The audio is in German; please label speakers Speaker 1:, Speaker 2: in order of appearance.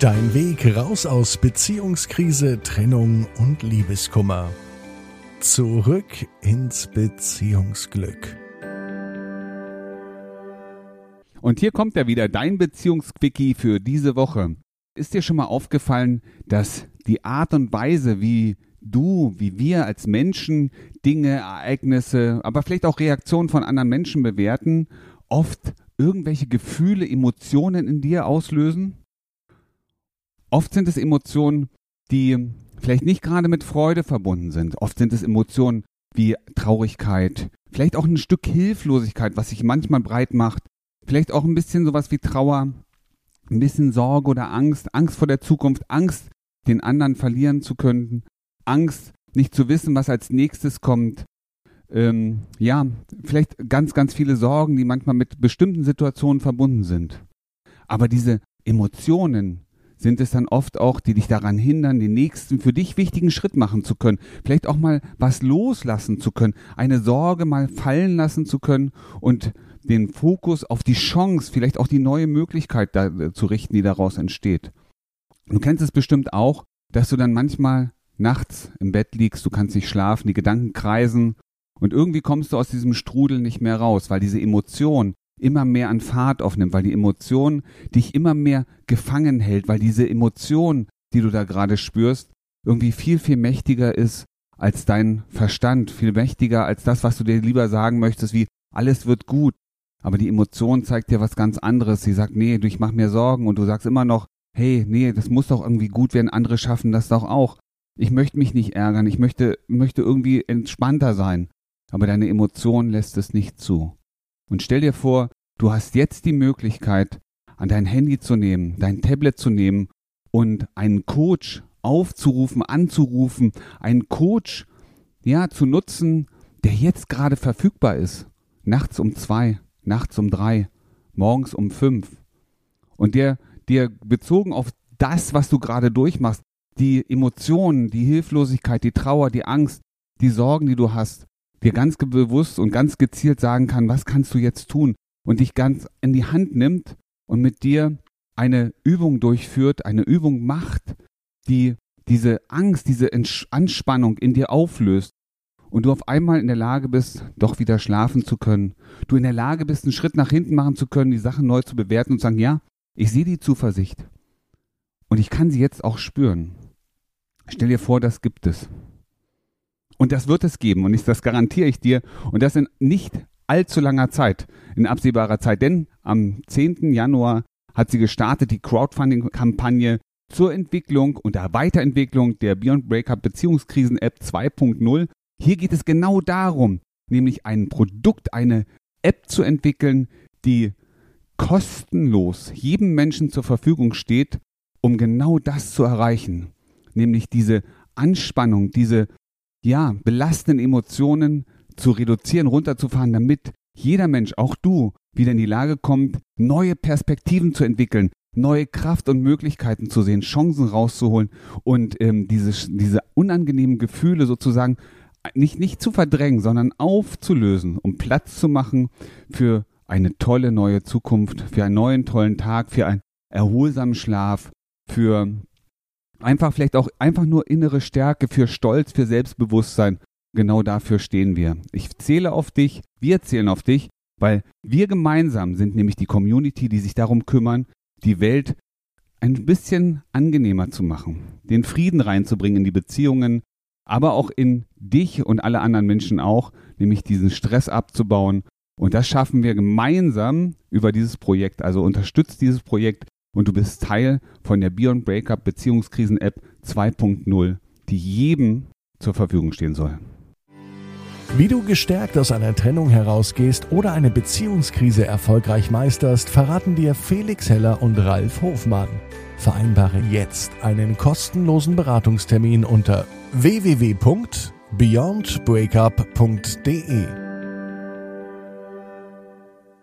Speaker 1: Dein Weg raus aus Beziehungskrise, Trennung und Liebeskummer. Zurück ins Beziehungsglück.
Speaker 2: Und hier kommt er wieder, dein Beziehungsquickie für diese Woche. Ist dir schon mal aufgefallen, dass die Art und Weise, wie du, wie wir als Menschen Dinge, Ereignisse, aber vielleicht auch Reaktionen von anderen Menschen bewerten, oft irgendwelche Gefühle, Emotionen in dir auslösen? Oft sind es Emotionen, die vielleicht nicht gerade mit Freude verbunden sind. Oft sind es Emotionen wie Traurigkeit, vielleicht auch ein Stück Hilflosigkeit, was sich manchmal breit macht. Vielleicht auch ein bisschen sowas wie Trauer, ein bisschen Sorge oder Angst, Angst vor der Zukunft, Angst, den anderen verlieren zu können, Angst, nicht zu wissen, was als nächstes kommt. Ähm, ja, vielleicht ganz, ganz viele Sorgen, die manchmal mit bestimmten Situationen verbunden sind. Aber diese Emotionen, sind es dann oft auch, die dich daran hindern, den nächsten für dich wichtigen Schritt machen zu können, vielleicht auch mal was loslassen zu können, eine Sorge mal fallen lassen zu können und den Fokus auf die Chance, vielleicht auch die neue Möglichkeit da, äh, zu richten, die daraus entsteht. Du kennst es bestimmt auch, dass du dann manchmal nachts im Bett liegst, du kannst nicht schlafen, die Gedanken kreisen und irgendwie kommst du aus diesem Strudel nicht mehr raus, weil diese Emotion, immer mehr an Fahrt aufnimmt, weil die Emotion dich immer mehr gefangen hält, weil diese Emotion, die du da gerade spürst, irgendwie viel, viel mächtiger ist als dein Verstand, viel mächtiger als das, was du dir lieber sagen möchtest, wie alles wird gut. Aber die Emotion zeigt dir was ganz anderes. Sie sagt, nee, ich mach mir Sorgen und du sagst immer noch, hey, nee, das muss doch irgendwie gut werden, andere schaffen das doch auch. Ich möchte mich nicht ärgern, ich möchte, möchte irgendwie entspannter sein. Aber deine Emotion lässt es nicht zu. Und stell dir vor, du hast jetzt die Möglichkeit, an dein Handy zu nehmen, dein Tablet zu nehmen und einen Coach aufzurufen, anzurufen, einen Coach, ja, zu nutzen, der jetzt gerade verfügbar ist. Nachts um zwei, nachts um drei, morgens um fünf. Und der dir bezogen auf das, was du gerade durchmachst, die Emotionen, die Hilflosigkeit, die Trauer, die Angst, die Sorgen, die du hast, dir ganz bewusst und ganz gezielt sagen kann, was kannst du jetzt tun und dich ganz in die Hand nimmt und mit dir eine Übung durchführt, eine Übung macht, die diese Angst, diese Anspannung in dir auflöst und du auf einmal in der Lage bist, doch wieder schlafen zu können. Du in der Lage bist, einen Schritt nach hinten machen zu können, die Sachen neu zu bewerten und zu sagen, ja, ich sehe die Zuversicht und ich kann sie jetzt auch spüren. Stell dir vor, das gibt es. Und das wird es geben und ich, das garantiere ich dir. Und das in nicht allzu langer Zeit, in absehbarer Zeit. Denn am 10. Januar hat sie gestartet, die Crowdfunding-Kampagne zur Entwicklung und der Weiterentwicklung der Beyond Breakup Beziehungskrisen-App 2.0. Hier geht es genau darum, nämlich ein Produkt, eine App zu entwickeln, die kostenlos jedem Menschen zur Verfügung steht, um genau das zu erreichen, nämlich diese Anspannung, diese ja, belastenden Emotionen zu reduzieren, runterzufahren, damit jeder Mensch, auch du, wieder in die Lage kommt, neue Perspektiven zu entwickeln, neue Kraft und Möglichkeiten zu sehen, Chancen rauszuholen und ähm, diese, diese unangenehmen Gefühle sozusagen nicht, nicht zu verdrängen, sondern aufzulösen, um Platz zu machen für eine tolle neue Zukunft, für einen neuen tollen Tag, für einen erholsamen Schlaf, für einfach vielleicht auch einfach nur innere Stärke, für Stolz, für Selbstbewusstsein Genau dafür stehen wir. Ich zähle auf dich, wir zählen auf dich, weil wir gemeinsam sind nämlich die Community, die sich darum kümmern, die Welt ein bisschen angenehmer zu machen, den Frieden reinzubringen in die Beziehungen, aber auch in dich und alle anderen Menschen auch, nämlich diesen Stress abzubauen. Und das schaffen wir gemeinsam über dieses Projekt. Also unterstützt dieses Projekt und du bist Teil von der Beyond Breakup Beziehungskrisen App 2.0, die jedem zur Verfügung stehen soll.
Speaker 1: Wie du gestärkt aus einer Trennung herausgehst oder eine Beziehungskrise erfolgreich meisterst, verraten dir Felix Heller und Ralf Hofmann. Vereinbare jetzt einen kostenlosen Beratungstermin unter www.beyondbreakup.de.